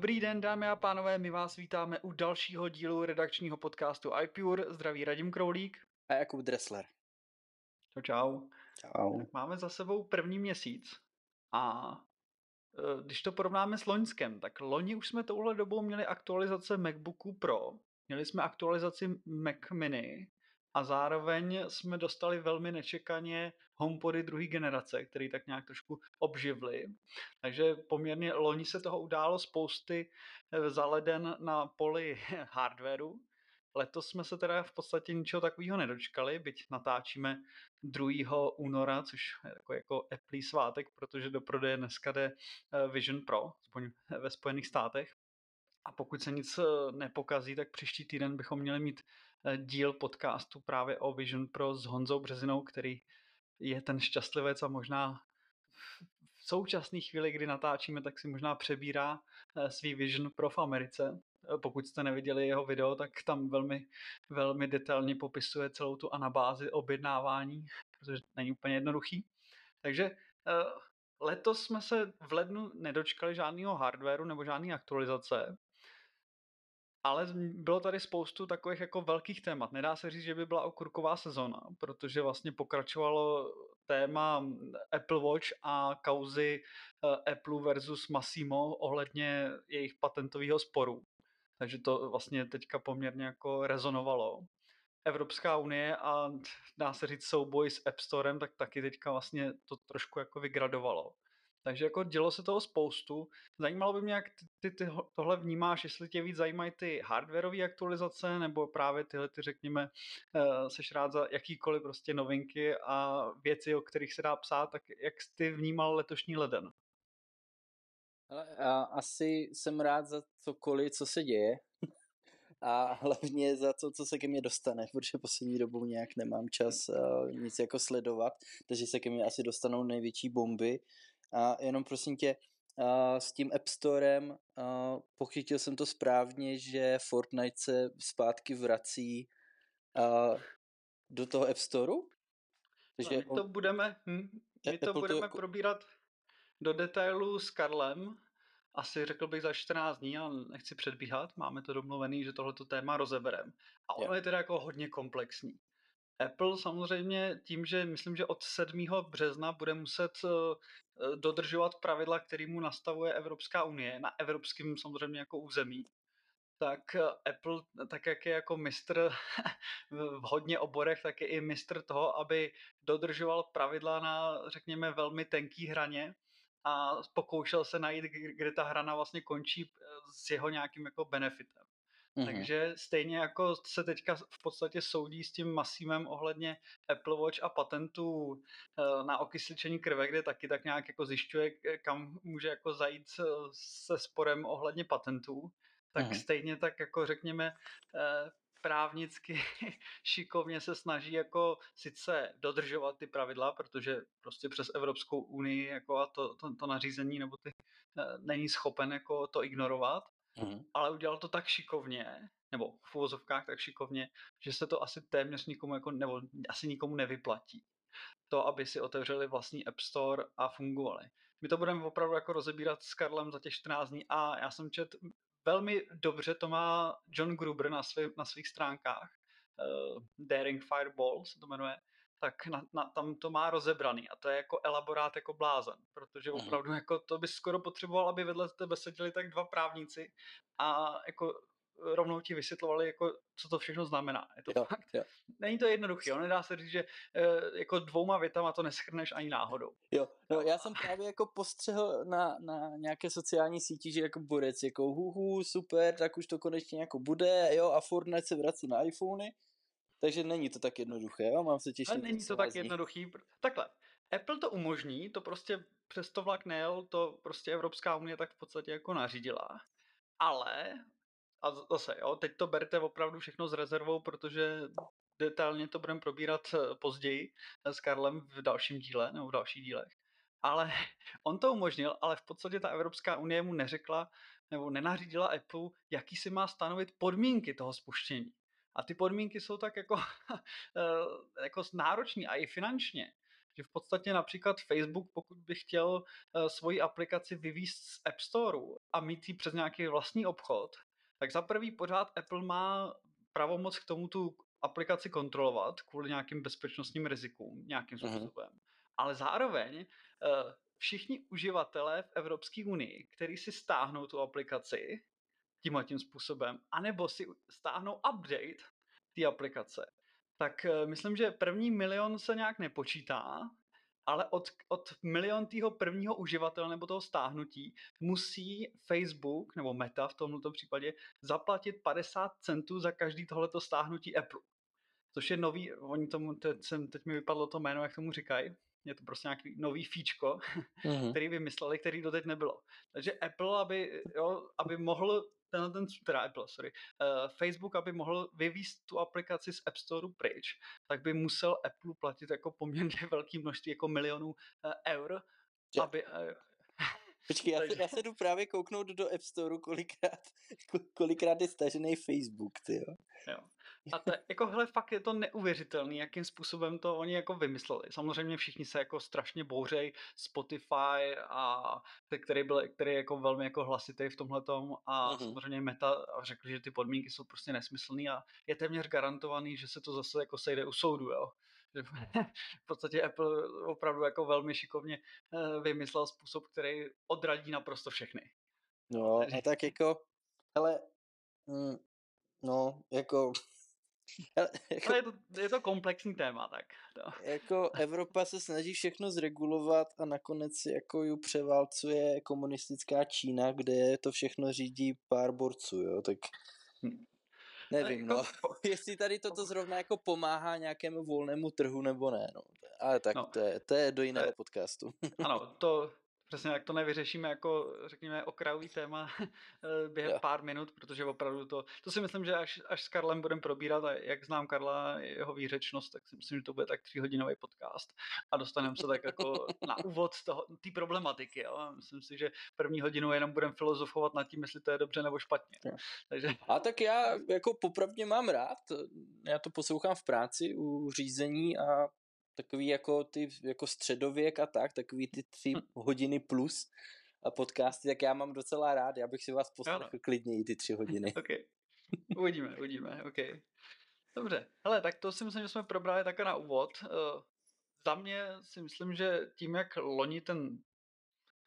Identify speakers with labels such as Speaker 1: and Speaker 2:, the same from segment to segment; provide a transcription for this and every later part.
Speaker 1: Dobrý den, dámy a pánové, my vás vítáme u dalšího dílu redakčního podcastu iPure. Zdraví Radim Kroulík.
Speaker 2: A Jakub Dressler.
Speaker 1: Čau, čau.
Speaker 2: Čau.
Speaker 1: Tak máme za sebou první měsíc a e, když to porovnáme s loňskem, tak loni už jsme touhle dobou měli aktualizace MacBooku Pro, měli jsme aktualizaci Mac Mini a zároveň jsme dostali velmi nečekaně HomePody druhé generace, který tak nějak trošku obživly. Takže poměrně loni se toho událo spousty eh, za leden na poli hardwareu. Letos jsme se teda v podstatě ničeho takového nedočkali, byť natáčíme 2. února, což je jako, jako Apple svátek, protože do prodeje dneska jde eh, Vision Pro, aspoň ve Spojených státech. A pokud se nic eh, nepokazí, tak příští týden bychom měli mít eh, díl podcastu právě o Vision Pro s Honzou Březinou, který je ten šťastlivec a možná v současné chvíli, kdy natáčíme, tak si možná přebírá eh, svý Vision Pro v Americe. Pokud jste neviděli jeho video, tak tam velmi, velmi detailně popisuje celou tu anabázi objednávání, protože není úplně jednoduchý. Takže letos jsme se v lednu nedočkali žádného hardwareu nebo žádné aktualizace. Ale bylo tady spoustu takových jako velkých témat. Nedá se říct, že by byla okurková sezona, protože vlastně pokračovalo téma Apple Watch a kauzy eh, Apple versus Massimo ohledně jejich patentového sporu. Takže to vlastně teďka poměrně jako rezonovalo. Evropská unie a dá se říct souboj s App Storem, tak taky teďka vlastně to trošku jako vygradovalo. Takže jako dělo se toho spoustu. Zajímalo by mě, jak ty, ty, ty tohle vnímáš, jestli tě víc zajímají ty hardwareové aktualizace, nebo právě tyhle, ty řekněme, uh, seš rád za jakýkoliv prostě novinky a věci, o kterých se dá psát, tak jak ty vnímal letošní leden?
Speaker 2: Ale já asi jsem rád za cokoliv, co se děje a hlavně za to, co se ke mně dostane, protože poslední dobou nějak nemám čas uh, nic jako sledovat, takže se ke mně asi dostanou největší bomby a jenom prosím tě, s tím App Storem pochytil jsem to správně, že Fortnite se zpátky vrací do toho App Storeu?
Speaker 1: Takže no, my to budeme, hm, my to Apple budeme to... probírat do detailu s Karlem, asi řekl bych za 14 dní, ale nechci předbíhat, máme to domluvený, že tohleto téma rozeberem. A ono je teda jako hodně komplexní. Apple samozřejmě tím, že myslím, že od 7. března bude muset eh, dodržovat pravidla, který mu nastavuje Evropská unie na evropském samozřejmě jako území, tak eh, Apple, tak jak je jako mistr v hodně oborech, tak je i mistr toho, aby dodržoval pravidla na, řekněme, velmi tenký hraně a pokoušel se najít, kde ta hrana vlastně končí eh, s jeho nějakým jako benefitem. Mm-hmm. Takže stejně jako se teďka v podstatě soudí s tím masívem ohledně Apple Watch a patentů eh, na okysličení krve, kde taky tak nějak jako zjišťuje, kam může jako zajít se sporem ohledně patentů, tak mm-hmm. stejně tak jako řekněme eh, právnicky šikovně se snaží jako sice dodržovat ty pravidla, protože prostě přes Evropskou unii jako a to, to, to nařízení nebo ty eh, není schopen jako to ignorovat, mm. ale udělal to tak šikovně, nebo v uvozovkách tak šikovně, že se to asi téměř nikomu jako, nebo asi nikomu nevyplatí to, aby si otevřeli vlastní App Store a fungovali. My to budeme opravdu jako rozebírat s Karlem za těch 14 dní a já jsem čet velmi dobře to má John Gruber na, svý, na svých stránkách, uh, Daring Fireball se to jmenuje, tak na, na, tam to má rozebraný a to je jako elaborát jako blázen, protože mhm. opravdu jako to by skoro potřeboval, aby vedle tebe seděli tak dva právníci a jako rovnou ti vysvětlovali, jako, co to všechno znamená. Je to
Speaker 2: jo,
Speaker 1: fakt,
Speaker 2: jo.
Speaker 1: není to jednoduché, on nedá se říct, že e, jako dvouma větama to neschrneš ani náhodou.
Speaker 2: Jo, no, já jsem právě jako postřehl na, na nějaké sociální síti, že jako borec, jako huhu, super, tak už to konečně jako bude, jo, a Fortnite se vrací na iPhony, takže není to tak jednoduché, jo? mám se těšit.
Speaker 1: Ale není to tak jednoduchý. Takhle, Apple to umožní, to prostě přes to vlak nejel, to prostě Evropská unie tak v podstatě jako nařídila. Ale, a zase jo, teď to berte opravdu všechno s rezervou, protože detailně to budeme probírat eh, později s Karlem v dalším díle nebo v dalších dílech. Ale on to umožnil, ale v podstatě ta Evropská unie mu neřekla nebo nenařídila Apple, jaký si má stanovit podmínky toho spuštění. A ty podmínky jsou tak jako, eh, jako nároční a i finančně. Že v podstatě například Facebook, pokud by chtěl eh, svoji aplikaci vyvízt z App Store a mít ji přes nějaký vlastní obchod, tak za prvý pořád Apple má pravomoc k tomu tu aplikaci kontrolovat kvůli nějakým bezpečnostním rizikům nějakým mhm. způsobem. Uh-huh. Ale zároveň uh, všichni uživatelé v Evropské unii, kteří si stáhnou tu aplikaci tímhle tím způsobem, anebo si stáhnou update té aplikace, tak uh, myslím, že první milion se nějak nepočítá, ale od, od miliontýho prvního uživatele nebo toho stáhnutí musí Facebook nebo Meta v tomto případě zaplatit 50 centů za každý tohleto stáhnutí Apple. Což je nový, oni tomu, teď, jsem, teď mi vypadlo to jméno, jak tomu říkají, je to prostě nějaký nový fíčko, mm-hmm. který vymysleli, který doteď nebylo. Takže Apple, aby, jo, aby mohl ten, ten teda Apple, sorry, uh, Facebook, aby mohl vyvízt tu aplikaci z App Store pryč, tak by musel Apple platit jako poměrně velké množství, jako milionů uh, eur, že? aby... Uh,
Speaker 2: Počkej, já, já se jdu právě kouknout do App Store, kolikrát, kolikrát je stažený Facebook, ty jo.
Speaker 1: jo. A to, jako hele, fakt je to neuvěřitelný, jakým způsobem to oni jako vymysleli. Samozřejmě všichni se jako strašně bouřej Spotify a který byl, který je jako velmi jako hlasitý v tomhle a uh-huh. samozřejmě Meta řekli, že ty podmínky jsou prostě nesmyslný a je téměř garantovaný, že se to zase jako sejde u soudu, jo v podstatě Apple opravdu jako velmi šikovně eh, vymyslel způsob, který odradí naprosto všechny.
Speaker 2: No a tak jako, hele, mm, no, jako
Speaker 1: jako, je, to, je to komplexní téma, tak. To.
Speaker 2: Jako Evropa se snaží všechno zregulovat a nakonec jako ju převálcuje komunistická Čína, kde to všechno řídí pár borců, jo, tak hm. nevím, no. Jako Jestli tady toto zrovna jako pomáhá nějakému volnému trhu nebo ne, no. Ale tak no. to, je, to je do jiného podcastu.
Speaker 1: Ano, to, Přesně, jak to nevyřešíme jako, řekněme, okrajový téma eh, během yeah. pár minut, protože opravdu to, to si myslím, že až, až s Karlem budeme probírat a jak znám Karla, jeho výřečnost, tak si myslím, že to bude tak tříhodinový podcast a dostaneme se tak jako na úvod té problematiky. Jo? Myslím si, že první hodinu jenom budeme filozofovat nad tím, jestli to je dobře nebo špatně. Yeah.
Speaker 2: Takže... A tak já jako popravdě mám rád, já to poslouchám v práci u řízení a takový jako ty jako středověk a tak, takový ty tři hm. hodiny plus a podcasty, tak já mám docela rád, já bych si vás poslechl klidně i ty tři hodiny.
Speaker 1: okay. Uvidíme, uvidíme, ok. Dobře, hele, tak to si myslím, že jsme probrali také na úvod. Uh, za mě si myslím, že tím, jak loni ten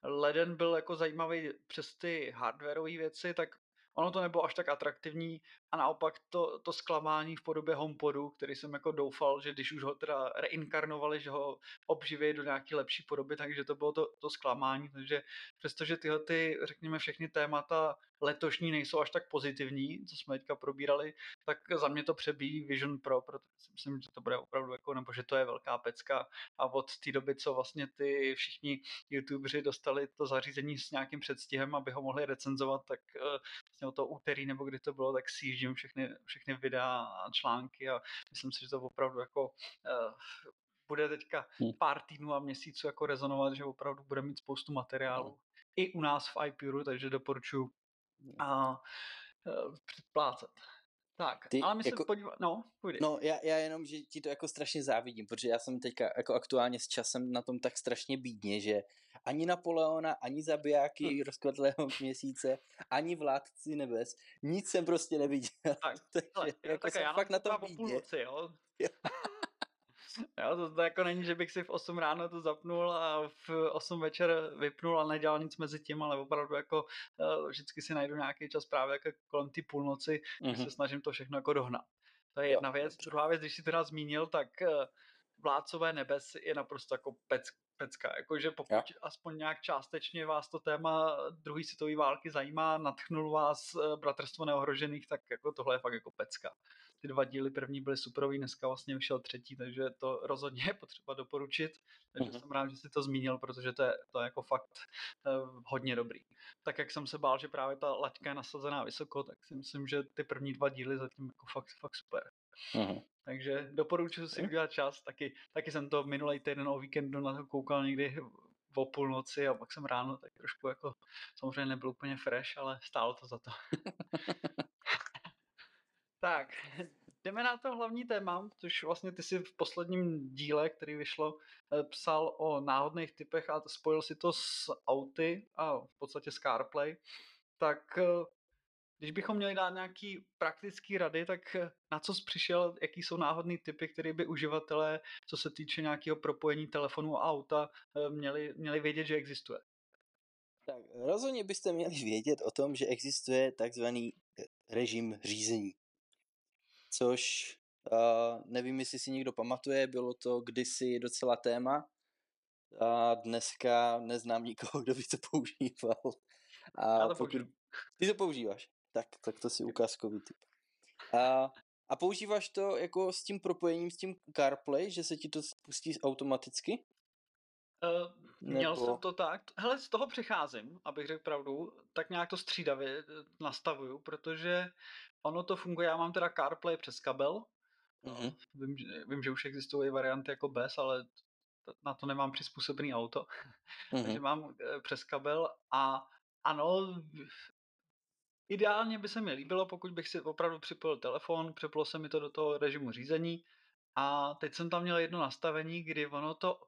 Speaker 1: leden byl jako zajímavý přes ty hardwareové věci, tak ono to nebylo až tak atraktivní a naopak to, to zklamání v podobě HomePodu, který jsem jako doufal, že když už ho teda reinkarnovali, že ho obživí do nějaké lepší podoby, takže to bylo to, to zklamání, takže přestože tyhle ty, řekněme, všechny témata letošní nejsou až tak pozitivní, co jsme teďka probírali, tak za mě to přebíjí Vision Pro, protože si myslím, že to bude opravdu jako, nebo že to je velká pecka. A od té doby, co vlastně ty všichni youtuberi dostali to zařízení s nějakým předstihem, aby ho mohli recenzovat, tak vlastně o to úterý nebo kdy to bylo, tak sjíždím všechny, všechny videa a články a myslím si, že to opravdu jako uh, bude teďka hm. pár týdnů a měsíců jako rezonovat, že opravdu bude mít spoustu materiálu no. i u nás v iPuru, takže doporučuji a uh, předplácet. Tak, Ty, ale my jako, se podíváme, no, půjde.
Speaker 2: No, já, já jenom, že ti to jako strašně závidím, protože já jsem teďka jako aktuálně s časem na tom tak strašně bídně, že ani Napoleona, ani zabijáky hm. rozkvetlého měsíce, ani vládci nebes, nic jsem prostě neviděl. Tak, Takže,
Speaker 1: tak, jako tak jsem já fakt na tom bídně. jo. Jo, to, to jako není, že bych si v 8 ráno to zapnul a v 8 večer vypnul a nedělal nic mezi tím, ale opravdu jako uh, vždycky si najdu nějaký čas právě jako kolem ty půlnoci, mm-hmm. se snažím to všechno jako dohnat. To je jedna jo. věc. Druhá věc, když si teda zmínil, tak uh, Vládcové nebes je naprosto jako pec, pecka. Jakože pokud ja. aspoň nějak částečně vás to téma druhé světové války zajímá, natchnul vás eh, Bratrstvo neohrožených, tak jako tohle je fakt jako pecka. Ty dva díly první byly superový, dneska vlastně vyšel třetí, takže to rozhodně je potřeba doporučit. Takže mm-hmm. jsem rád, že jsi to zmínil, protože to je, to je jako fakt uh, hodně dobrý. Tak jak jsem se bál, že právě ta laťka je nasazená vysoko, tak si myslím, že ty první dva díly zatím jako fakt, fakt super. Mm-hmm. Takže doporučuji si udělat čas. Taky, taky jsem to minulý týden o víkendu na to koukal někdy o půlnoci a pak jsem ráno tak trošku jako samozřejmě nebyl úplně fresh, ale stálo to za to. tak, jdeme na to hlavní téma, což vlastně ty si v posledním díle, který vyšlo, eh, psal o náhodných typech a spojil si to s auty a v podstatě s CarPlay. Tak eh, když bychom měli dát nějaký praktický rady, tak eh, na co jsi přišel, jaký jsou náhodné typy, které by uživatelé, co se týče nějakého propojení telefonu a auta, měli, měli vědět, že existuje?
Speaker 2: Tak rozhodně byste měli vědět o tom, že existuje takzvaný režim řízení. Což uh, nevím, jestli si někdo pamatuje, bylo to kdysi docela téma a dneska neznám nikoho, kdo by to používal.
Speaker 1: A Já to pokud...
Speaker 2: Ty to používáš? Tak, tak to si ukázkový typ. A, a používáš to jako s tím propojením s tím CarPlay, že se ti to spustí automaticky?
Speaker 1: Uh, měl Nebo... jsem to tak. Hele, z toho přicházím, abych řekl pravdu, tak nějak to střídavě eh, nastavuju, protože ono to funguje, já mám teda CarPlay přes kabel, mm-hmm. vím, vím, že už existují varianty jako bez, ale na to nemám přizpůsobený auto, mm-hmm. takže mám eh, přes kabel a ano, Ideálně by se mi líbilo, pokud bych si opravdu připojil telefon, přeplo se mi to do toho režimu řízení a teď jsem tam měl jedno nastavení, kdy ono to,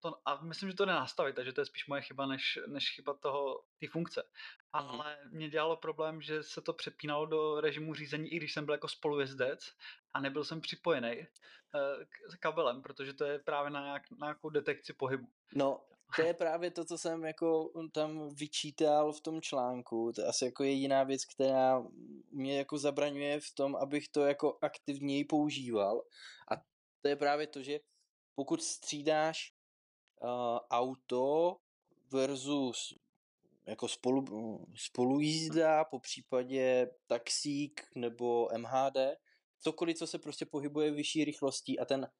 Speaker 1: to a myslím, že to nenastavit, takže to je spíš moje chyba, než, než chyba toho, té funkce. Mhm. Ale mm. mě dělalo problém, že se to přepínalo do režimu řízení, i když jsem byl jako spolujezdec a nebyl jsem připojený uh, k kabelem, protože to je právě na, nějak, na nějakou detekci pohybu.
Speaker 2: No, to je právě to, co jsem jako tam vyčítal v tom článku. To je asi jako jediná věc, která mě jako zabraňuje v tom, abych to jako aktivněji používal. A to je právě to, že pokud střídáš uh, auto versus jako spolu, spolujízda, po případě taxík nebo MHD, cokoliv, co se prostě pohybuje vyšší rychlostí a ten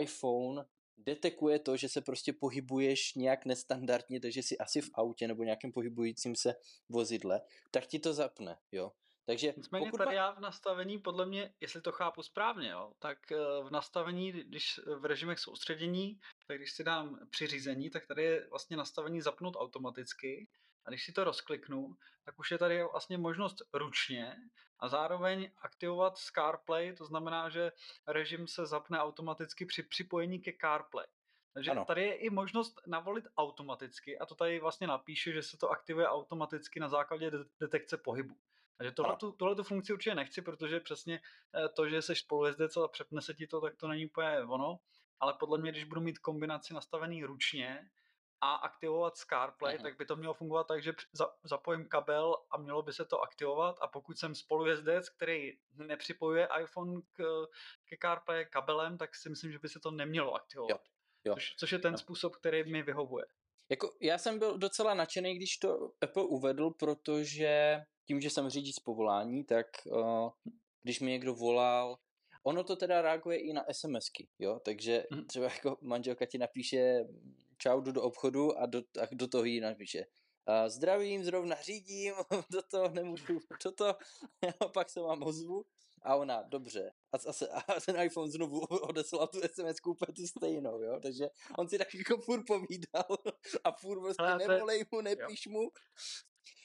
Speaker 2: iPhone detekuje to, že se prostě pohybuješ nějak nestandardně, takže si asi v autě nebo nějakém pohybujícím se vozidle, tak ti to zapne, jo. Takže
Speaker 1: Nicméně pokud tady já v nastavení, podle mě, jestli to chápu správně, jo, tak eh, v nastavení, když v režimech soustředění, tak když si dám přiřízení, tak tady je vlastně nastavení zapnout automaticky a když si to rozkliknu, tak už je tady vlastně možnost ručně a zároveň aktivovat z CarPlay, to znamená, že režim se zapne automaticky při připojení ke CarPlay. Takže ano. tady je i možnost navolit automaticky a to tady vlastně napíše, že se to aktivuje automaticky na základě detekce pohybu. Takže tohle, tu, tohle tu funkci určitě nechci, protože přesně eh, to, že jsi spolujezdec a přepne se ti to, tak to není úplně ono. Ale podle mě, když budu mít kombinaci nastavený ručně, a aktivovat CarPlay, uh-huh. tak by to mělo fungovat tak, že zapojím kabel a mělo by se to aktivovat a pokud jsem spolujezdec, který nepřipojuje iPhone k, ke CarPlay kabelem, tak si myslím, že by se to nemělo aktivovat. Jo. Jo. Což, což je ten jo. způsob, který mi vyhovuje.
Speaker 2: Jako, já jsem byl docela nadšený, když to Apple uvedl, protože tím, že jsem řidič z povolání, tak uh, když mi někdo volal, ono to teda reaguje i na SMSky, jo, takže mm. třeba jako manželka ti napíše čau, jdu do obchodu a do, a do toho jí napíše. A zdravím, zrovna řídím, do toho nemůžu, toto, a pak se vám ozvu. A ona, dobře. A, a, a ten iPhone znovu odeslal tu SMS úplně tu stejnou, jo. Takže on si tak jako furt povídal a furt prostě nevolej mu, nepíš jo. mu.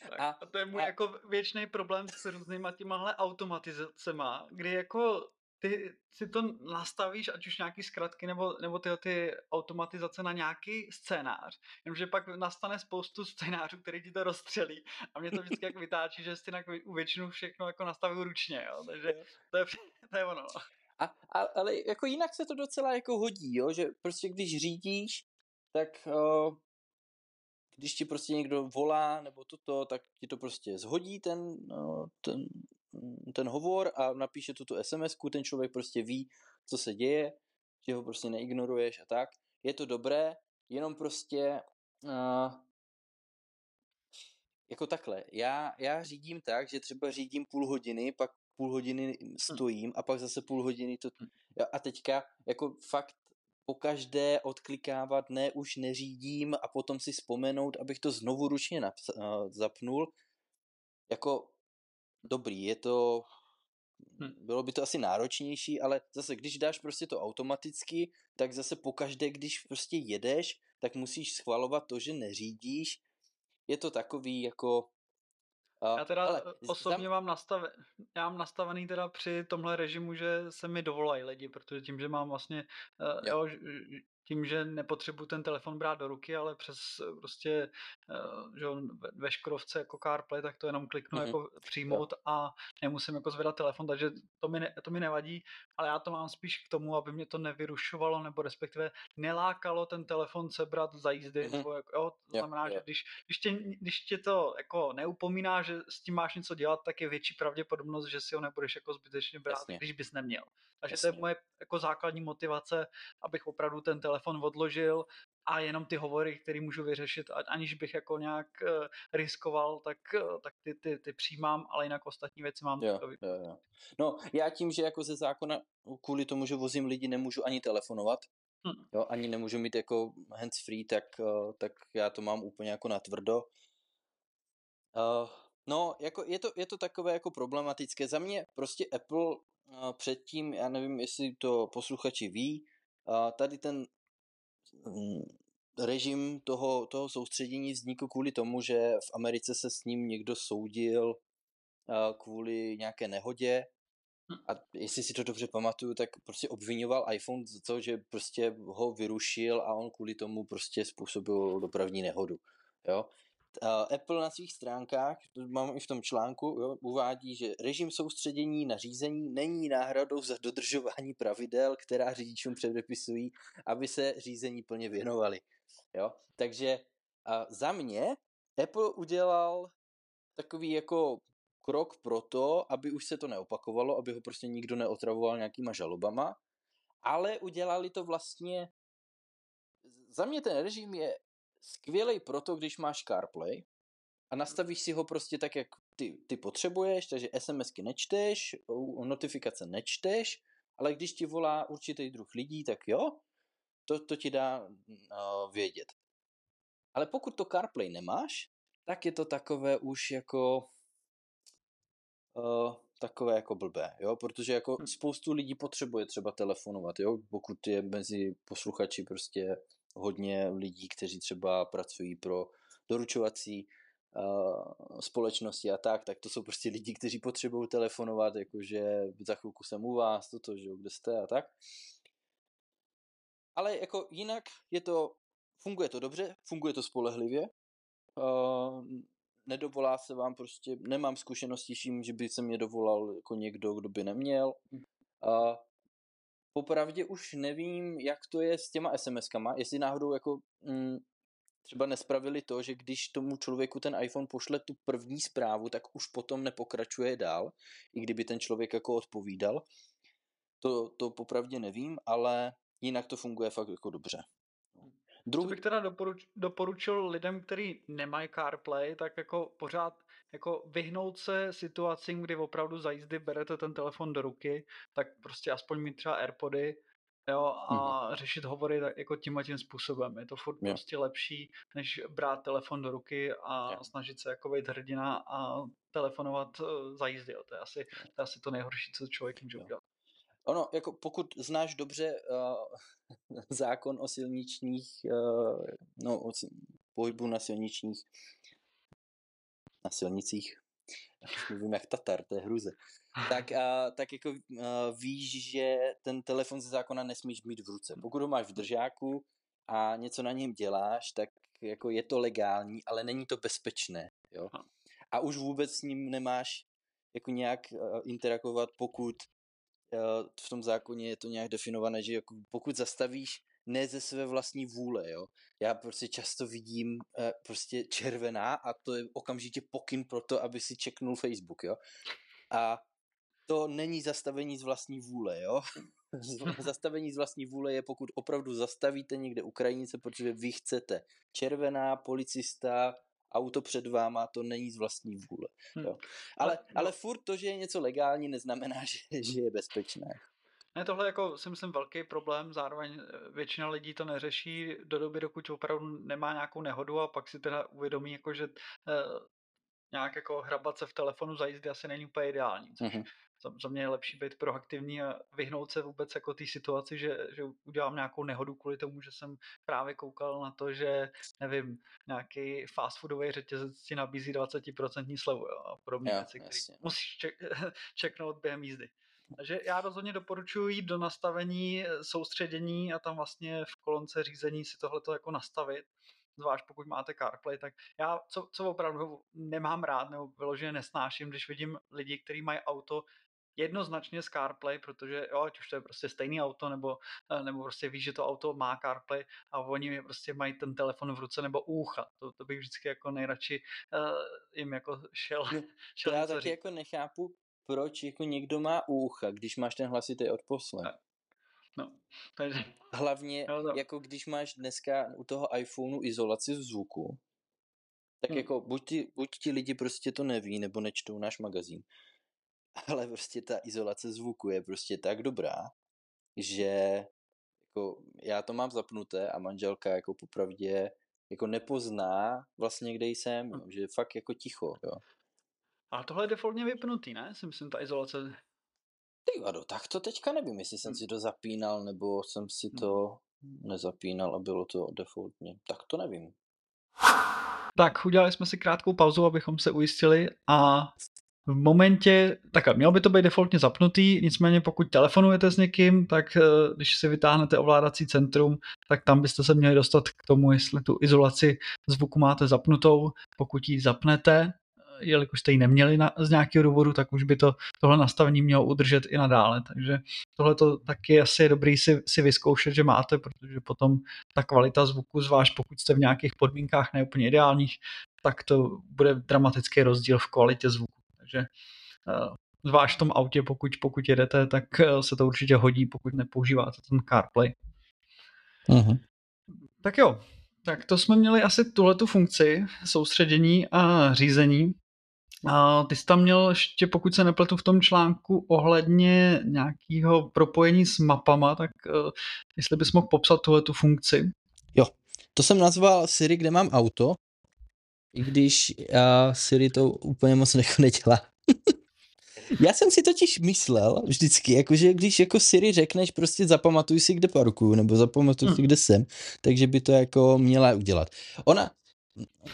Speaker 1: Tak, a, a to je můj a, jako věčný problém s různýma těmahle automatizacema, kdy jako ty si to nastavíš, ať už nějaký zkratky nebo, nebo ty, ty automatizace na nějaký scénář, jenomže pak nastane spoustu scénářů, který ti to rozstřelí a mě to vždycky jak vytáčí, že si u většinu všechno jako nastavil ručně, jo? takže to je, to je ono. No.
Speaker 2: A, a, ale jako jinak se to docela jako hodí, jo? že prostě když řídíš, tak uh, když ti prostě někdo volá nebo toto, tak ti to prostě zhodí ten, uh, ten ten hovor a napíše tu SMS, ten člověk prostě ví, co se děje, že ho prostě neignoruješ a tak. Je to dobré, jenom prostě uh, jako takhle. Já, já řídím tak, že třeba řídím půl hodiny, pak půl hodiny
Speaker 1: Hm.
Speaker 2: stojím a pak zase půl hodiny to... A teďka jako fakt po každé odklikávat, ne, už neřídím a potom si vzpomenout, abych to znovu ručně uh, zapnul. Jako dobrý, je to
Speaker 1: Hm.
Speaker 2: bylo by to asi náročnější, ale zase, když dáš prostě to automaticky, tak zase pokaždé, když prostě jedeš, tak musíš schvalovat to, že neřídíš. Je to takový jako... Uh,
Speaker 1: Já teda
Speaker 2: ale z-
Speaker 1: osobně mám, nastave, já mám nastavený teda při tomhle režimu, že se mi dovolají lidi, protože tím, že mám vlastně, uh,
Speaker 2: Jo.
Speaker 1: jo, tím, že nepotřebuji ten telefon brát do ruky, ale přes eh, prostě uh, že ve, Škodovce jako CarPlay, tak to jenom kliknu
Speaker 2: Mhm.
Speaker 1: jako přijmout a nemusím jako zvedat telefon, takže to mi, ne, to mi nevadí, ale já to mám spíš k tomu, aby mě to nevyrušovalo, nebo respektive nelákalo ten telefon sebrat za jízdy,
Speaker 2: Mhm.
Speaker 1: nebo jako, jo, to znamená,
Speaker 2: jo.
Speaker 1: že když, když, tě, když tě to jako neupomíná, že s tím máš něco dělat, tak je větší pravděpodobnost, že si ho nebudeš jako zbytečně brát,
Speaker 2: Jasně.
Speaker 1: když bys neměl. Takže to je
Speaker 2: Jasně.
Speaker 1: moje jako základní motivace, abych opravdu ten telefon odložil a jenom ty hovory, které můžu vyřešit, aniž bych jako nějak uh, riskoval, tak, uh, tak ty, ty, ty přijímám, ale jinak ostatní věci mám
Speaker 2: Jo,
Speaker 1: takový.
Speaker 2: jo, jo. No, já tím, že jako ze zákona kvůli tomu, že vozím lidi, nemůžu ani telefonovat,
Speaker 1: Hm.
Speaker 2: jo, ani nemůžu mít jako hands free, tak, eh, tak já to mám úplně jako na tvrdo. Uh, no, jako je, to, je to takové jako problematické. Za mě prostě Apple uh, předtím, já nevím, jestli to posluchači ví, uh, tady ten režim toho, toho soustředění vznikl kvůli tomu, že v Americe se s ním někdo soudil kvůli nějaké nehodě a jestli si to dobře pamatuju, tak prostě obvinoval iPhone za to, že prostě ho vyrušil a on kvůli tomu prostě způsobil dopravní nehodu. Jo? Uh, Apple na svých stránkách, to mám i v tom článku, jo, uvádí, že režim soustředění na řízení není náhradou za dodržování pravidel, která řidičům předepisují, aby se řízení plně věnovali. Jo? Takže uh, za mě Apple udělal takový jako krok pro to, aby už se to neopakovalo, aby ho prostě nikdo neotravoval nějakýma žalobama, ale udělali to vlastně, za mě ten režim je skvělý proto, když máš CarPlay a nastavíš si ho prostě tak, jak ty, ty potřebuješ, takže SMSky nečteš, notifikace nečteš, ale když ti volá určitý druh lidí, tak jo, to, to ti dá uh, vědět. Ale pokud to CarPlay nemáš, tak je to takové už jako uh, takové jako blbé, jo, protože jako
Speaker 1: Hm.
Speaker 2: spoustu lidí potřebuje třeba telefonovat, jo, pokud je mezi posluchači prostě hodně lidí, kteří třeba pracují pro doručovací uh, společnosti a tak, tak to jsou prostě lidi, kteří potřebují telefonovat, jakože za chvilku jsem u vás, toto, že jo, kde jste a tak. Ale jako jinak je to, funguje to dobře, funguje to spolehlivě, uh, nedovolá se vám prostě, nemám zkušenosti s tím, že by se mě dovolal jako někdo, kdo by neměl. A popravdě už nevím, jak to je s těma SMS-kama, jestli náhodou jako mm, třeba nespravili to, že když tomu člověku ten iPhone pošle tu první zprávu, tak už potom nepokračuje dál, i kdyby ten člověk jako odpovídal. To, to popravdě nevím, ale jinak to funguje fakt jako dobře.
Speaker 1: Co
Speaker 2: Druhý,
Speaker 1: bych teda doporuč, doporučil lidem, kteří nemají CarPlay, tak jako pořád jako vyhnout se situacím, kdy opravdu za jízdy berete ten telefon do ruky, tak prostě aspoň mít třeba Airpody, jo, a
Speaker 2: Mhm.
Speaker 1: řešit hovory tak jako tím a tím způsobem. Je to furt
Speaker 2: Jo.
Speaker 1: prostě lepší, než brát telefon do ruky a
Speaker 2: Jo.
Speaker 1: snažit se jako být hrdina a telefonovat eh, za jízdy. Jo. To, je asi, to je asi to nejhorší, co člověk může udělat.
Speaker 2: Ono, jako pokud znáš dobře uh, zákon o silničních, uh, no, o si- pohybu na silničních, na silnicích, mluvím jak Tatar, to je hruze, tak, uh, tak jako uh, víš, že ten telefon ze zákona nesmíš mít v ruce. Pokud ho máš v držáku a něco na něm děláš, tak jako je to legální, ale není to bezpečné. Jo? A už vůbec s ním nemáš jako nějak uh, interagovat, pokud uh, v tom zákoně je to nějak definované, že jako pokud zastavíš ne ze své vlastní vůle, jo. Já prostě často vidím uh, prostě červená a to je okamžitě pokyn pro to, aby si čeknul Facebook, jo. A to není zastavení z vlastní vůle, jo. zastavení z vlastní vůle je, pokud opravdu zastavíte někde u krajnice, protože vy chcete. Červená, policista, auto před váma, to není z vlastní vůle. Jo. Hm. Ale, ale furt to, že je něco legální, neznamená, že, že je bezpečné.
Speaker 1: Ne, tohle jako si myslím velký problém, zároveň eh, většina lidí to neřeší do doby, dokud opravdu nemá nějakou nehodu a pak si teda uvědomí, jako, že uh, nějak jako hrabat se v telefonu za jízdy asi není úplně ideální. Což mm-hmm. za, za mě je lepší být proaktivní a vyhnout se vůbec jako té situaci, že, že udělám nějakou nehodu kvůli tomu, že jsem právě koukal na to, že nevím, nějaký fast foodový řetězec ti nabízí 20% slevu jo, a podobně věci, které musíš ček, čeknout během jízdy. Takže já rozhodně doporučuji jít do nastavení eh, soustředění a tam vlastně v kolonce řízení si tohleto jako nastavit. Zvlášť pokud máte CarPlay, tak já, co, co opravdu nemám rád nebo vyloženě nesnáším, když vidím lidi, kteří mají auto jednoznačně z CarPlay, protože jo, ať už to je prostě stejný auto, nebo, eh, nebo prostě víš, že to auto má CarPlay a oni prostě mají ten telefon v ruce nebo ucha. To, to bych vždycky jako nejradši uh, jim jako šel.
Speaker 2: šel to já taky říct. jako nechápu, proč jako někdo má ucha, když máš ten hlasitý odposlech.
Speaker 1: No, takže...
Speaker 2: Hlavně, no, no. jako když máš dneska u toho iPhoneu izolaci zvuku, tak hmm. jako buď ti, buď ti lidi prostě to neví, nebo nečtou náš magazín, ale prostě ta izolace zvuku je prostě tak dobrá, že jako já to mám zapnuté a manželka jako popravdě jako nepozná vlastně, kde jsem, hmm. že je fakt jako ticho, jo.
Speaker 1: Ale tohle je defaultně vypnutý, ne? Si myslím, ta izolace.
Speaker 2: Ty vado, tak to teďka nevím, jestli jsem hmm. si to zapínal, nebo jsem si hm. to nezapínal a bylo to defaultně. Tak to nevím.
Speaker 1: Tak, udělali jsme si krátkou pauzu, abychom se ujistili a v momentě, tak mělo by to být defaultně zapnutý, nicméně pokud telefonujete s někým, tak eh, když si vytáhnete ovládací centrum, tak tam byste se měli dostat k tomu, jestli tu izolaci zvuku máte zapnutou. Pokud ji zapnete, jelikož jste ji neměli na, z nějakého důvodu, tak už by to tohle nastavení mělo udržet i nadále. Takže tohle to taky asi je dobrý si, si vyzkoušet, že máte, protože potom ta kvalita zvuku, zvlášť pokud jste v nějakých podmínkách neúplně ideálních, tak to bude dramatický rozdíl v kvalitě zvuku. Takže uh, zvlášť v tom autě, pokud, pokud jedete, tak uh, se to určitě hodí, pokud nepoužíváte ten CarPlay. Uh-huh. Tak jo, tak to jsme měli asi tuhle tu funkci soustředění a řízení. A ty jsi tam měl ještě, pokud se nepletu v tom článku, ohledně nějakého propojení s mapama, tak uh, jestli bys mohl popsat tuhle tu funkci.
Speaker 2: Jo, to jsem nazval Siri, kde mám auto, i když uh, Siri to úplně moc jako nedělá. Já jsem si totiž myslel vždycky, jakože když jako Siri řekneš prostě zapamatuj si, kde parkuju, nebo zapamatuj hmm. si, kde jsem, takže by to jako měla udělat. Ona,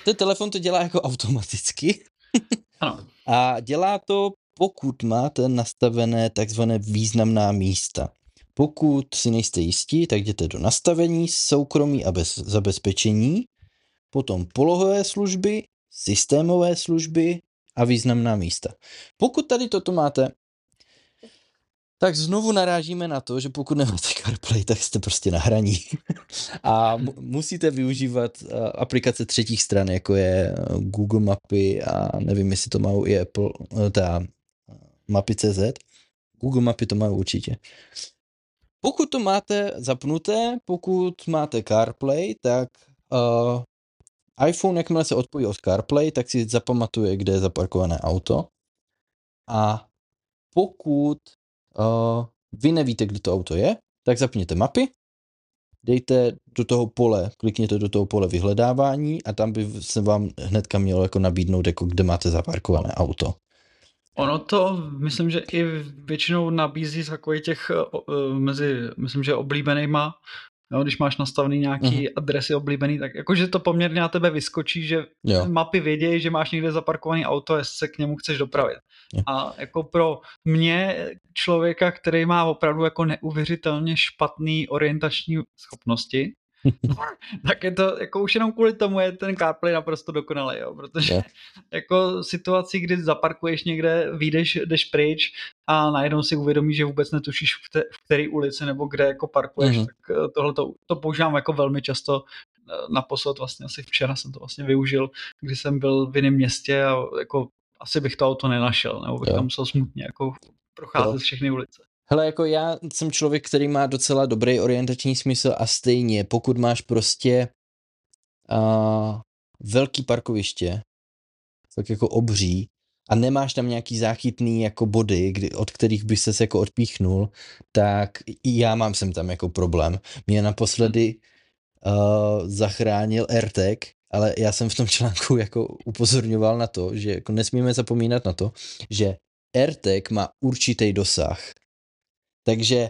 Speaker 2: ten telefon to dělá jako automaticky,
Speaker 1: ano.
Speaker 2: A dělá to, pokud máte nastavené takzvané významná místa. Pokud si nejste jistí, tak jděte do nastavení, soukromí a bez zabezpečení, potom polohové služby, systémové služby a významná místa. Pokud tady toto máte tak znovu narážíme na to, že pokud nemáte CarPlay, tak jste prostě na hraní. a musíte využívat uh, aplikace třetích stran, jako je uh, Google Mapy a nevím, jestli to má i Apple, uh, ta mapy.cz. Google Mapy to mají určitě. Pokud to máte zapnuté, pokud máte CarPlay, tak uh, iPhone, jakmile se odpojí od CarPlay, tak si zapamatuje, kde je zaparkované auto. A pokud uh, vy nevíte, kde to auto je, tak zapněte mapy, dejte do toho pole, klikněte do toho pole vyhledávání a tam by se vám hnedka mělo jako nabídnout, jako kde máte zaparkované auto.
Speaker 1: Ono to, myslím, že i většinou nabízí takových těch mezi, myslím, že oblíbenýma Jo, když máš nastavený nějaký uh-huh. adresy oblíbený, tak jakože to poměrně na tebe vyskočí, že jo. mapy vědějí, že máš někde zaparkovaný auto, jestli se k němu chceš dopravit. Jo. A jako pro mě, člověka, který má opravdu jako neuvěřitelně špatný orientační schopnosti, tak je to, jako už jenom kvůli tomu je ten CarPlay naprosto dokonalý, jo, protože yeah. jako situaci, kdy zaparkuješ někde, vyjdeš, jdeš pryč a najednou si uvědomíš, že vůbec netušíš v, te, v který ulici nebo kde jako parkuješ, mm-hmm. tak eh, tohle to, to používám jako velmi často eh, naposled vlastně asi včera jsem to vlastně využil, kdy jsem byl v jiném městě a jako asi bych to auto nenašel, nebo bych yeah. tam musel smutně jako procházet jo. všechny ulice.
Speaker 2: Hele, jako já jsem člověk, který má docela dobrý orientační smysl a stejně, pokud máš prostě uh, velký parkoviště, tak jako obří, a nemáš tam nějaký záchytný jako body, kdy, od kterých by ses jako odpíchnul, tak já mám sem tam jako problém. Mě naposledy uh, zachránil AirTag, ale já jsem v tom článku jako upozorňoval na to, že jako nesmíme zapomínat na to, že AirTag má určitý dosah. Takže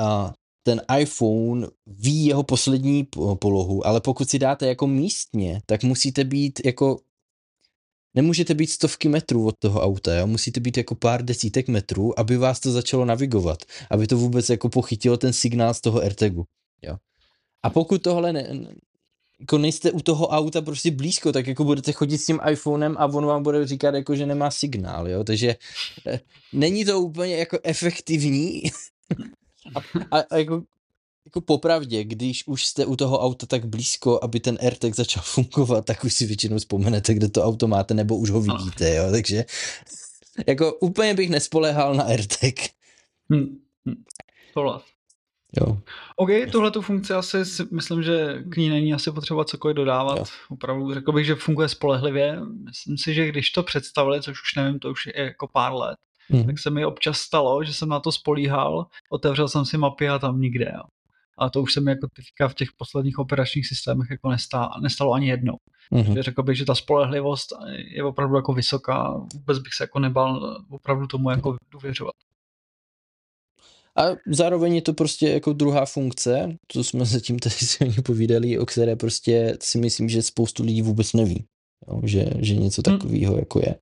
Speaker 2: uh, ten iPhone ví jeho poslední polohu, ale pokud si dáte jako místně, tak musíte být jako nemůžete být stovky metrů od toho auta, jo? musíte být jako pár desítek metrů, aby vás to začalo navigovat, aby to vůbec jako pochytilo ten signál z toho AirTagu. Jo? A pokud tohle ne, jako nejste u toho auta prostě blízko, tak jako budete chodit s tím iPhonem a on vám bude říkat jako, že nemá signál, jo, takže eh, není to úplně jako efektivní a, a, a jako jako popravdě, když už jste u toho auta tak blízko, aby ten AirTag začal fungovat, tak už si většinou vzpomenete, kde to auto máte, nebo už ho vidíte, jo, takže jako úplně bych nespolehal na AirTag. Hmm.
Speaker 1: Hmm.
Speaker 2: Jo.
Speaker 1: OK, tuhle tu funkci asi myslím, že k ní není asi potřeba cokoliv dodávat. Jo. Opravdu řekl bych, že funguje spolehlivě. Myslím si, že když to představili, což už nevím, to už je jako pár let, mm. tak se mi občas stalo, že jsem na to spolíhal, otevřel jsem si mapy a tam nikde. Jo a to už se mi jako teďka v těch posledních operačních systémech jako nestalo, nestalo ani jednou. Mm-hmm. Řekl bych, že ta spolehlivost je opravdu jako vysoká, vůbec bych se jako nebal opravdu tomu jako důvěřovat.
Speaker 2: A zároveň je to prostě jako druhá funkce, co jsme se tím tady si povídali, o které prostě si myslím, že spoustu lidí vůbec neví, jo, že, že něco hmm. takového hmm. jako je.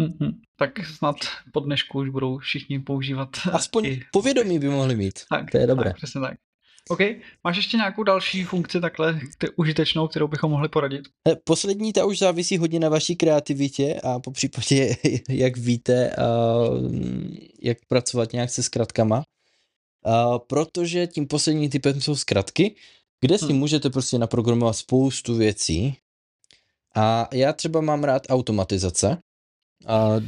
Speaker 1: Mm-hmm. Tak snad po dnešku už budou všichni používat.
Speaker 2: Aspoň i... povědomí by mohli mít. Tak, to je dobré.
Speaker 1: Tak, přesně tak. OK, máš ještě nějakou další funkci takhle užitečnou, kterou bychom mohli poradit?
Speaker 2: Eh, poslední ta už závisí hodně na vaší kreativitě a po případě, jak víte, jak pracovat nějak se zkratkama. Protože tím posledním typem jsou zkratky, kde si hmm. můžete prostě naprogramovat spoustu věcí. A já třeba mám rád automatizace, a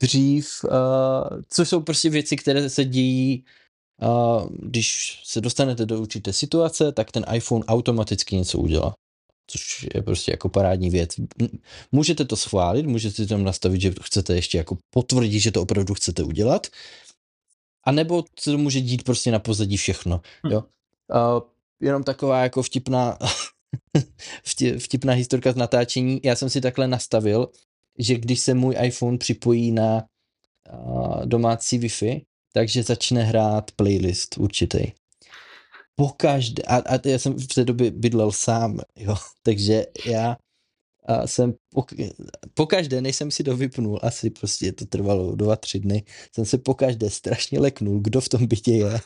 Speaker 2: dřív, uh, což jsou prostě věci, které se dějí, když se dostanete do určité situace, tak ten iPhone automaticky něco udělá. Což je prostě jako parádní věc. Můžete to schválit, můžete tam nastavit, že chcete ještě jako potvrdit, že to opravdu chcete udělat. A nebo se to může dít prostě na pozadí všechno. Hm. Jo? Uh, jenom taková jako vtipná vtipná historka z natáčení. Já jsem si takhle nastavil, že když se můj iPhone připojí na uh, domácí Wi-Fi, takže začne hrát playlist určitý. Pokaždé, a, a já jsem v té době bydlel sám, jo, takže já a jsem pok, pokaždé, než jsem si to vypnul, asi prostě to trvalo dva, tři dny, jsem se pokaždé strašně leknul, kdo v tom bytě je.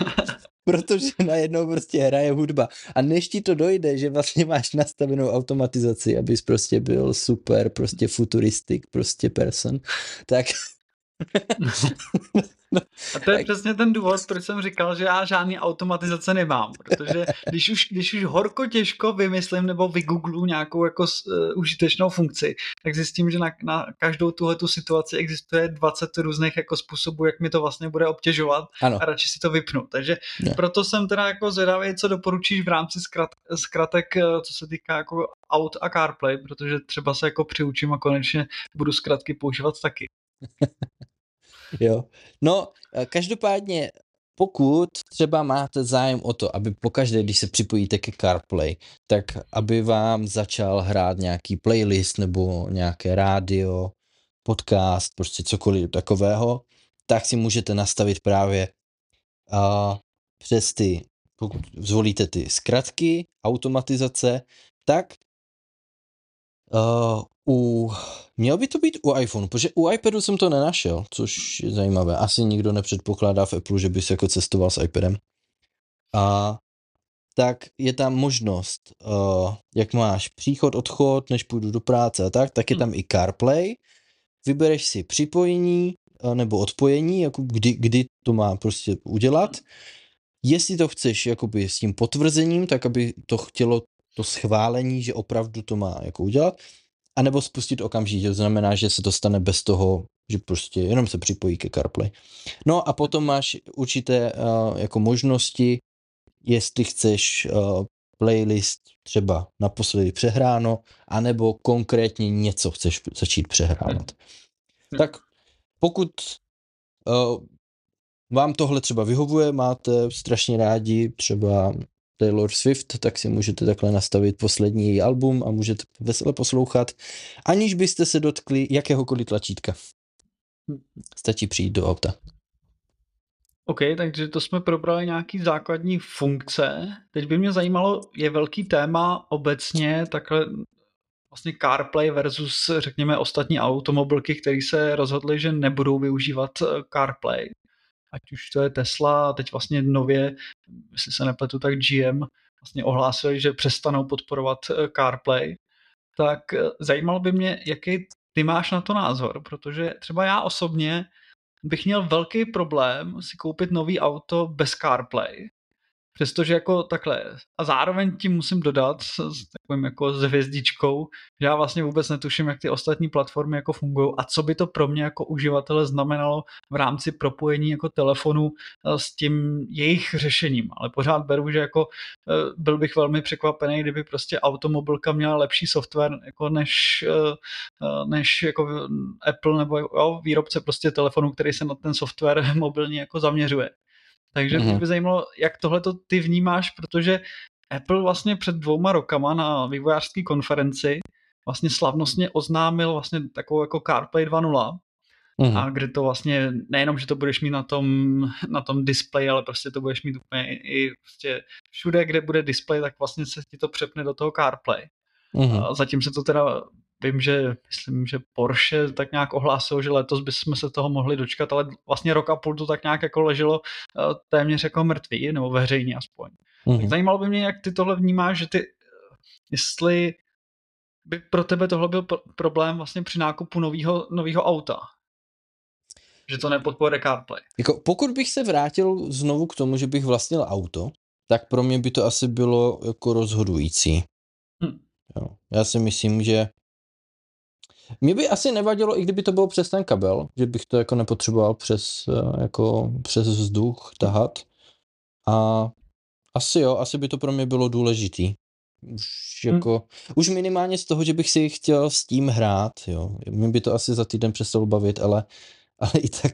Speaker 2: protože najednou prostě hraje hudba. A než ti to dojde, že vlastně máš nastavenou automatizaci, abys prostě byl super, prostě futuristik, prostě person, tak
Speaker 1: a to je přesně ten důvod, proč jsem říkal, že já žádný automatizace nemám, protože když už, když už horko těžko vymyslím nebo vygooglu nějakou jako uh, užitečnou funkci, tak zjistím, že na, na každou tuhle tu situaci existuje 20 různých jako způsobů, jak mi to vlastně bude obtěžovat ano. a radši si to vypnu. Takže ne. proto jsem teda jako zvědavý, co doporučíš v rámci zkrat, zkratek, eh, co se týká jako aut a CarPlay, protože třeba se jako přiučím a konečně budu zkratky používat taky.
Speaker 2: jo. No, eh, každopádně, pokud třeba máte zájem o to, aby pokaždé, když se připojíte ke CarPlay, tak aby vám začal hrát nějaký playlist nebo nějaké rádio, podcast, prostě cokoliv takového, tak si můžete nastavit právě uh, přes ty, pokud zvolíte ty zkratky, automatizace, tak uh, u, měl by to být u iPhone, protože u iPadu jsem to nenašel, což je zajímavé. Asi nikdo nepředpokládá v Apple, že by se jako cestoval s iPadem. A tak je tam možnost, uh, jak máš příchod, odchod, než půjdu do práce a tak, tak je tam hmm. i CarPlay. Vybereš si připojení uh, nebo odpojení, jako kdy, kdy to má prostě udělat. Jestli to chceš jakoby s tím potvrzením, tak aby to chtělo to schválení, že opravdu to má jako udělat anebo spustit okamžitě, to znamená, že se to stane bez toho, že prostě jenom se připojí ke CarPlay. No a potom máš určité uh, jako možnosti, jestli chceš uh, playlist třeba naposledy přehráno, anebo konkrétně něco chceš začít přehrávat. Hmm. Tak pokud uh, vám tohle třeba vyhovuje, máte strašně rádi třeba Taylor Swift, tak si můžete takhle nastavit poslední její album a můžete vesele poslouchat, aniž byste se dotkli jakéhokoliv tlačítka. Stačí přijít do auta.
Speaker 1: OK, takže to jsme probrali nějaký základní funkce. Teď by mě zajímalo, je velký téma obecně takhle vlastně CarPlay versus řekněme ostatní automobilky, které se rozhodly, že nebudou využívat eh, CarPlay. Ať už to je Tesla, a teď vlastně nově, jestli se nepletu, tak GM vlastně ohlásili, že přestanou podporovat eh, CarPlay. Tak eh, zajímalo by mě, jaký ty máš na to názor, protože třeba já osobně bych měl velký problém si koupit nový auto bez CarPlay. Přestože jako takhle. A zároveň tím musím dodat s, s takovým jako s hvězdičkou, že já vlastně vůbec netuším, jak ty ostatní platformy jako fungují a co by to pro mě jako uživatele znamenalo v rámci propojení jako telefonu eh, s tím jejich řešením. Ale pořád beru, že jako eh, byl bych velmi překvapený, kdyby prostě automobilka měla lepší software jako než, eh, než jako Apple nebo jo, výrobce prostě telefonu, který se na ten software mobilní jako zaměřuje. Takže mm-hmm. mě by zajímalo, jak tohle ty vnímáš, protože Apple vlastně před dvouma rokama na vývojářské konferenci vlastně slavnostně oznámil vlastně takovou jako CarPlay 2.0, mm-hmm. a kde to vlastně nejenom, že to budeš mít na tom, na tom displeji, ale prostě to budeš mít úplně i prostě všude, kde bude display, tak vlastně se ti to přepne do toho CarPlay. Mm-hmm. A zatím se to teda vím, že myslím, že Porsche tak nějak ohlásil, že letos bychom se toho mohli dočkat, ale vlastně rok a půl to tak nějak jako leželo eh, téměř jako mrtvý, nebo veřejně aspoň. Mm-hmm. Tak zajímalo by mě, jak ty tohle vnímáš, že ty, jestli by pro tebe tohle byl problém vlastně při nákupu nového auta. Že to nepodporuje CarPlay.
Speaker 2: Jako, pokud bych se vrátil znovu k tomu, že bych vlastnil auto, tak pro mě by to asi bylo jako rozhodující. Hm. Jo. Já si myslím, že mě by asi nevadilo, i kdyby to bylo přes ten kabel, že bych to jako nepotřeboval přes, eh, jako přes vzduch tahat. A asi jo, asi by to pro mě bylo důležitý. Už hm. jako, hmm. už minimálně z toho, že bych si chtěl s tím hrát, jo. Mě by to asi za týden přestalo bavit, ale, ale i tak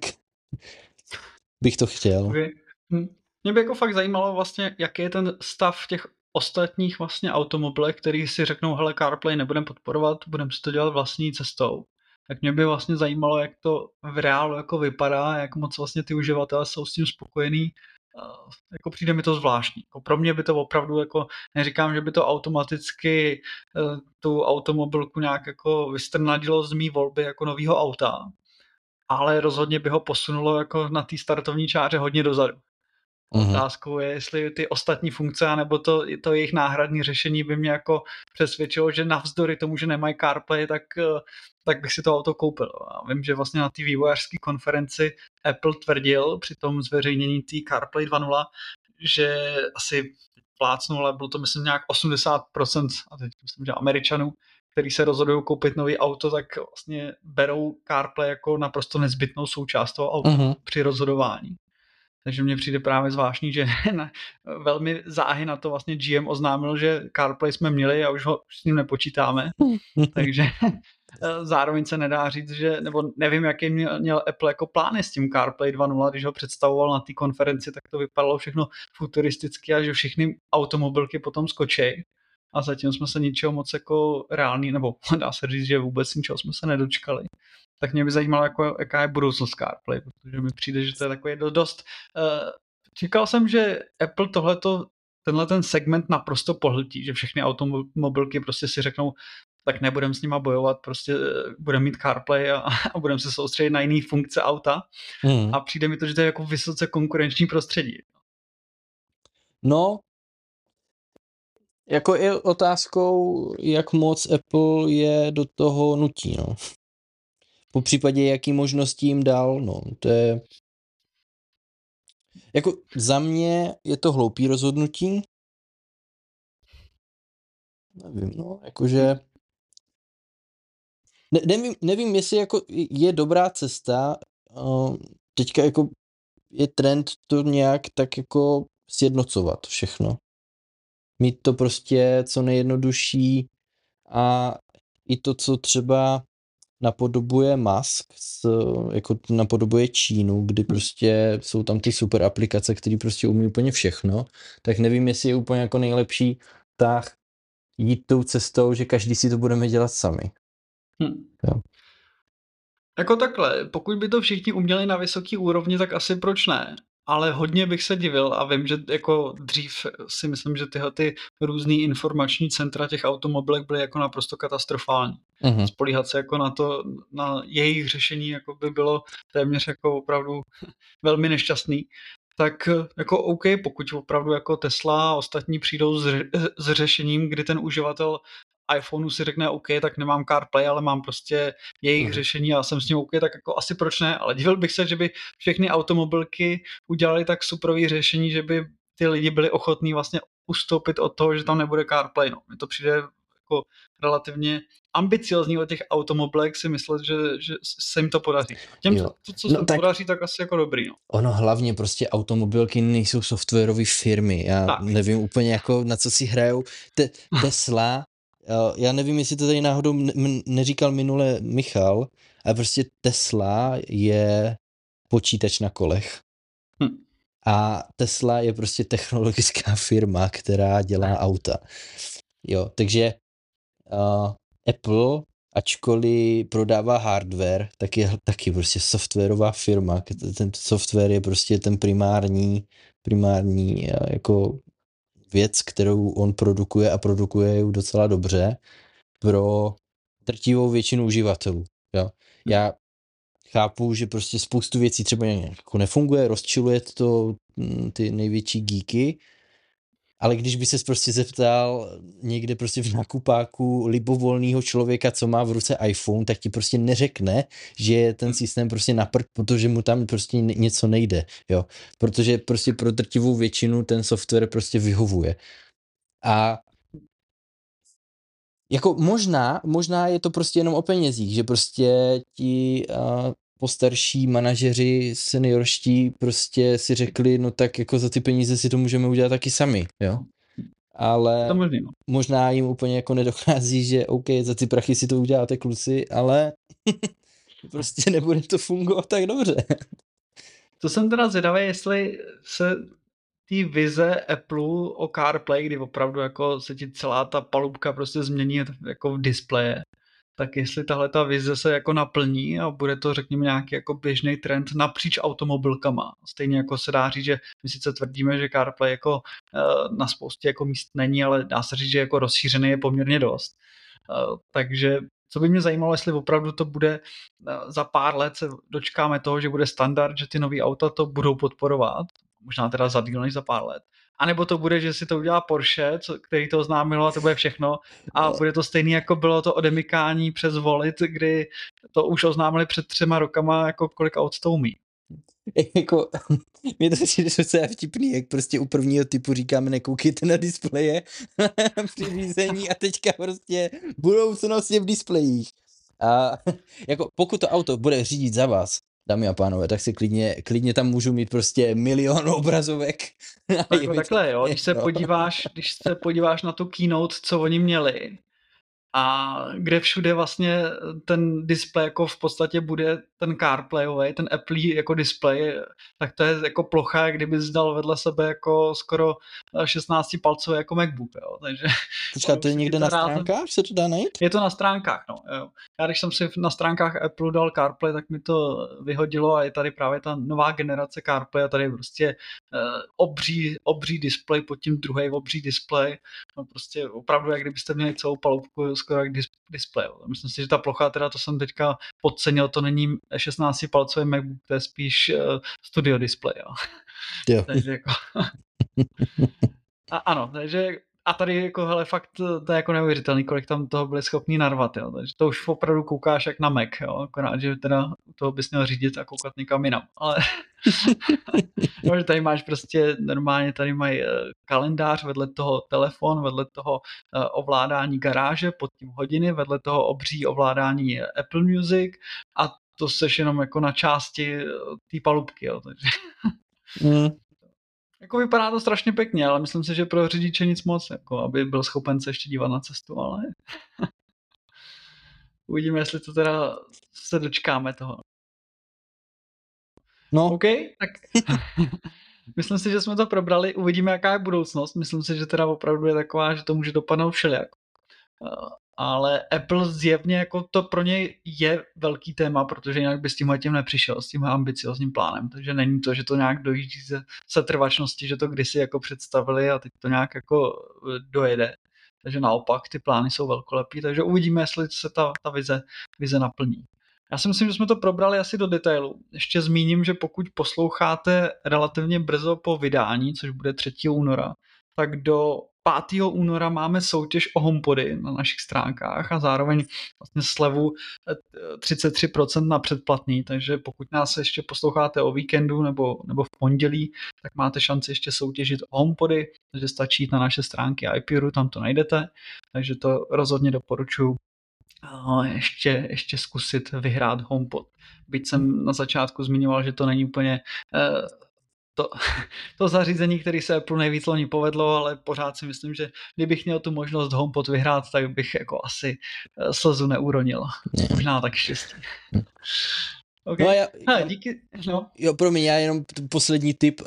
Speaker 2: bych to chtěl. Okay.
Speaker 1: Hm. Mě by jako fakt zajímalo vlastně, jaký je ten stav těch ostatních vlastně automobilech, který si řeknou, hele, CarPlay nebudeme podporovat, budeme si to dělat vlastní cestou, tak mě by vlastně zajímalo, jak to v reálu jako vypadá, jak moc vlastně ty uživatelé jsou s tím spokojení. Jako přijde mi to zvláštní. Jako pro mě by to opravdu, jako neříkám, že by to automaticky eh, tu automobilku nějak jako vystrnadilo z mý volby jako nového auta, ale rozhodně by ho posunulo jako na té startovní čáře hodně dozadu. Mm-hmm. Otázkou je, jestli ty ostatní funkce, nebo to, to jejich náhradní řešení by mě jako přesvědčilo, že navzdory tomu, že nemají CarPlay, tak, eh, tak bych si to auto koupil. A vím, že vlastně na té vývojářské konferenci Apple tvrdil při tom zveřejnění té CarPlay 2.0, že asi plácnul, ale bylo to myslím nějak 80%, a teď myslím, že Američanů, který se rozhodují koupit nový auto, tak vlastně berou CarPlay jako naprosto nezbytnou součást toho auta mm-hmm. při rozhodování. Takže mně přijde právě zvláštní, že velmi záhy na to vlastně GM oznámil, že CarPlay jsme měli a už ho už s ním nepočítáme. Takže eh, zároveň se nedá říct, že, nebo nevím, jaký měl, měl Apple jako plány s tím CarPlay 2.0, když ho představoval na té konferenci, tak to vypadalo všechno futuristicky a že všechny automobilky potom skočí a zatím jsme se ničeho moc jako reálný, nebo dá se říct, že vůbec ničeho jsme se nedočkali. Tak mě by zajímalo, jako, jaká je budoucnost CarPlay, protože mi přijde, že to je takový dost... Uh, čekal jsem, že Apple tohleto, tenhle ten segment naprosto pohltí, že všechny automobilky prostě si řeknou, tak nebudem s nima bojovat, prostě eh, budeme mít CarPlay a, a budeme se soustředit na jiné funkce auta. Hmm. A přijde mi to, že to je jako vysoce konkurenční prostředí.
Speaker 2: No, jako je otázkou, jak moc Apple je do toho nutí, no. Po případě, jaký možnosti jim dal, no, to je... Jako za mě je to hloupý rozhodnutí. Nevím, no, jakože... ne, nevím, nevím, jestli jako je dobrá cesta, uh, teďka jako je trend to nějak tak jako sjednocovat všechno. Mít to prostě co nejjednodušší a i to, co třeba napodobuje Musk, s, jako napodobuje Čínu, kdy prostě jsou tam ty super aplikace, které prostě umí úplně všechno, tak nevím, jestli je úplně jako nejlepší tak jít tou cestou, že každý si to budeme dělat sami.
Speaker 1: Hm. Jo. Jako takhle, pokud by to všichni uměli na vysoký úrovni, tak asi proč ne? Ale hodně bych se divil a vím, že jako dřív si myslím, že tyhle ty různý informační centra těch automobilek byly jako naprosto katastrofální. Uh-huh. Spolíhat se jako na to, na jejich řešení jako by bylo téměř jako opravdu velmi nešťastný tak jako OK, pokud opravdu jako Tesla a ostatní přijdou s, s řešením, kdy ten uživatel iPhoneu si řekne OK, tak nemám CarPlay, ale mám prostě jejich mm. řešení a jsem s ním OK, tak jako asi proč ne, ale divil bych se, že by všechny automobilky udělali tak superový řešení, že by ty lidi byli ochotní vlastně ustoupit od toho, že tam nebude CarPlay. No. Mně to přijde jako relativně ambiciozní od těch automobilek si myslet, že, že se jim to podaří. Těm, jo. to, co no, se tak podaří, tak asi jako dobrý. No.
Speaker 2: Ono hlavně prostě automobilky nejsou softwarové firmy. Já tak. nevím úplně jako na co si hrajou. Te, Tesla já nevím, jestli to tady náhodou neříkal minule Michal, ale prostě Tesla je počítač na kolech. Hm. A Tesla je prostě technologická firma, která dělá auta. Jo, takže uh, Apple, ačkoliv prodává hardware, tak je taky prostě softwarová firma. Ten software je prostě ten primární, primární jako věc, kterou on produkuje a produkuje ji docela dobře pro trtivou většinu uživatelů. Jo. Já chápu, že prostě spoustu věcí třeba jako nefunguje, rozčiluje to mm, ty největší geeky, ale když by se prostě zeptal někde prostě v nakupáku libovolného člověka, co má v ruce iPhone, tak ti prostě neřekne, že je ten systém prostě na prd, protože mu tam prostě něco nejde, jo. Protože prostě pro drtivou většinu ten software prostě vyhovuje. A jako možná, možná je to prostě jenom o penězích, že prostě ti uh, postarší manažeři seniorští prostě si řekli, no tak jako za ty peníze si to můžeme udělat taky sami, jo. Ale
Speaker 1: to možný, no.
Speaker 2: možná jim úplně jako nedochází, že OK, za ty prachy si to uděláte kluci, ale prostě nebude to fungovat tak dobře.
Speaker 1: To jsem teda zvědavý, jestli se té vize Apple o CarPlay, kdy opravdu jako se ti celá ta palubka prostě změní jako v displeje, tak jestli tahle ta vize se jako naplní a bude to, řekněme, nějaký jako běžný trend napříč automobilkama. Stejně jako se dá říct, že my sice tvrdíme, že CarPlay jako uh, na spoustě jako míst není, ale dá se říct, že jako rozšířený je poměrně dost. Uh, takže co by mě zajímalo, jestli opravdu to bude uh, za pár let se dočkáme toho, že bude standard, že ty nové auta to budou podporovat, možná teda za díl než za pár let anebo to bude, že si to udělá Porsche, co, který to oznámilo a to bude všechno a bude to stejný, jako bylo to odemykání přes Volit, kdy to už oznámili před třema rokama, jako kolik aut to umí.
Speaker 2: jako, mě to přijde docela vtipný, jak prostě u prvního typu říkáme, nekoukejte na displeje při řízení a teďka prostě budoucnost je v displejích. A jako pokud to auto bude řídit za vás, dámy a pánové, tak si klidně, klidně tam můžu mít prostě milion obrazovek.
Speaker 1: Jako takhle, jo, když se, podíváš, když se podíváš na tu keynote, co oni měli, a kde všude vlastně ten display jako v podstatě bude ten CarPlayový, ten Apple jako display, tak to je jako plocha, kdyby zdal vedle sebe jako skoro 16 palcový jako MacBook, jo. Takže
Speaker 2: Počkat, to je někde na stránkách, se to dá najít?
Speaker 1: Je to na stránkách, no. Jo. Já když jsem si na stránkách Apple dal CarPlay, tak mi to vyhodilo a je tady právě ta nová generace CarPlay a tady je prostě uh, obří, obří display, pod tím druhý obří display. No prostě opravdu, jak kdybyste měli celou palubku skoro jak dis- display. Myslím si, že ta plocha, teda to jsem teďka podcenil, to není 16 palcový MacBook, to je spíš uh, studio display. Jo.
Speaker 2: jo.
Speaker 1: takže jako... a, ano, takže a tady jako, hele, fakt to je jako neuvěřitelný, kolik tam toho byli schopni narvat, jo. Takže to už opravdu koukáš jak na Mac, jo. Akorát, že teda toho bys měl řídit a koukat někam jinam. Ale no, že tady máš prostě normálně, tady mají uh, kalendář, vedle toho telefon, vedle toho uh, ovládání garáže, pod tím hodiny, vedle toho obří ovládání Apple Music a to seš jenom jako na části té palubky, jo, takže... mm. Jako vypadá to strašně pěkně, ale myslím si, že pro řidiče nic moc, jako aby byl schopen se ještě dívat na cestu, ale uvidíme, jestli to teda se dočkáme toho. No. OK, tak myslím si, že jsme to probrali, uvidíme, jaká je budoucnost. Myslím si, že teda opravdu je taková, že to může dopadnout všelijak. Eh, ale Apple zjevně jako to pro něj je velký téma, protože jinak by s tímhle tím nepřišel, s tím ambiciozním plánem. Takže není to, že to nějak dojíždí ze setrvačnosti, že to kdysi jako představili a teď to nějak jako eh, dojede. Takže naopak ty plány jsou velkolepý, takže uvidíme, jestli se ta, ta vize, vize naplní. Já si myslím, že jsme to probrali asi do detailu. Ještě zmíním, že pokud posloucháte relativně brzo po vydání, což bude 3. února, tak do 5. února máme soutěž o HomePody na našich stránkách a zároveň vlastně slevu 33% na předplatný, takže pokud nás ještě posloucháte o víkendu nebo, nebo v pondělí, tak máte šanci ještě soutěžit o HomePody, takže stačí jít na naše stránky iPuru, tam to najdete, takže to rozhodně doporučuji ještě, ještě zkusit vyhrát HomePod. Byť jsem na začátku zmiňoval, že to není úplně uh, to, to zařízení, který se Apple nejvíc loni povedlo, ale pořád si myslím, že kdybych měl tu možnost HomePod vyhrát, tak bych jako asi eh, slzu neuronil. Ne. Možná tak štěstí.
Speaker 2: Okay. No já, ha, díky. No. Jo, promiň, já jenom poslední tip. Uh,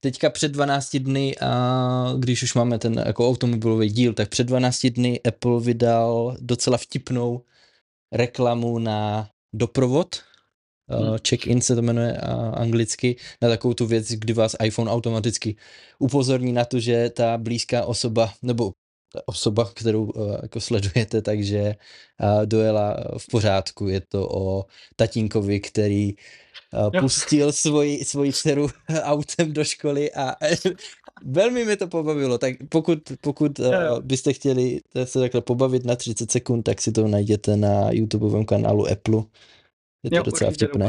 Speaker 2: teďka před 12 dny, uh, když už máme ten jako automobilový díl, tak před 12 dny Apple vydal docela vtipnou reklamu na doprovod. Uh, Check-in se to jmenuje uh, anglicky, na takovou tu věc, kdy vás iPhone automaticky upozorní na to, že ta blízká osoba, nebo osoba, kterou uh, jako sledujete, takže uh, dojela v pořádku. Je to o tatínkovi, který pustil svoji, svoji dceru autem do školy a velmi mě to pobavilo. Tak pokud, pokud byste chtěli se takhle pobavit na 30 sekund, tak si to najděte na YouTubeovém kanálu Apple. Je to jo, docela vtipné.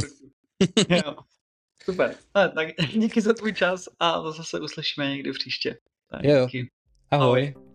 Speaker 1: Super. Ale, tak díky za tvůj čas a zase uslyšíme někdy příště. Tak,
Speaker 2: jo. Díky. Ahoj. Ahoj.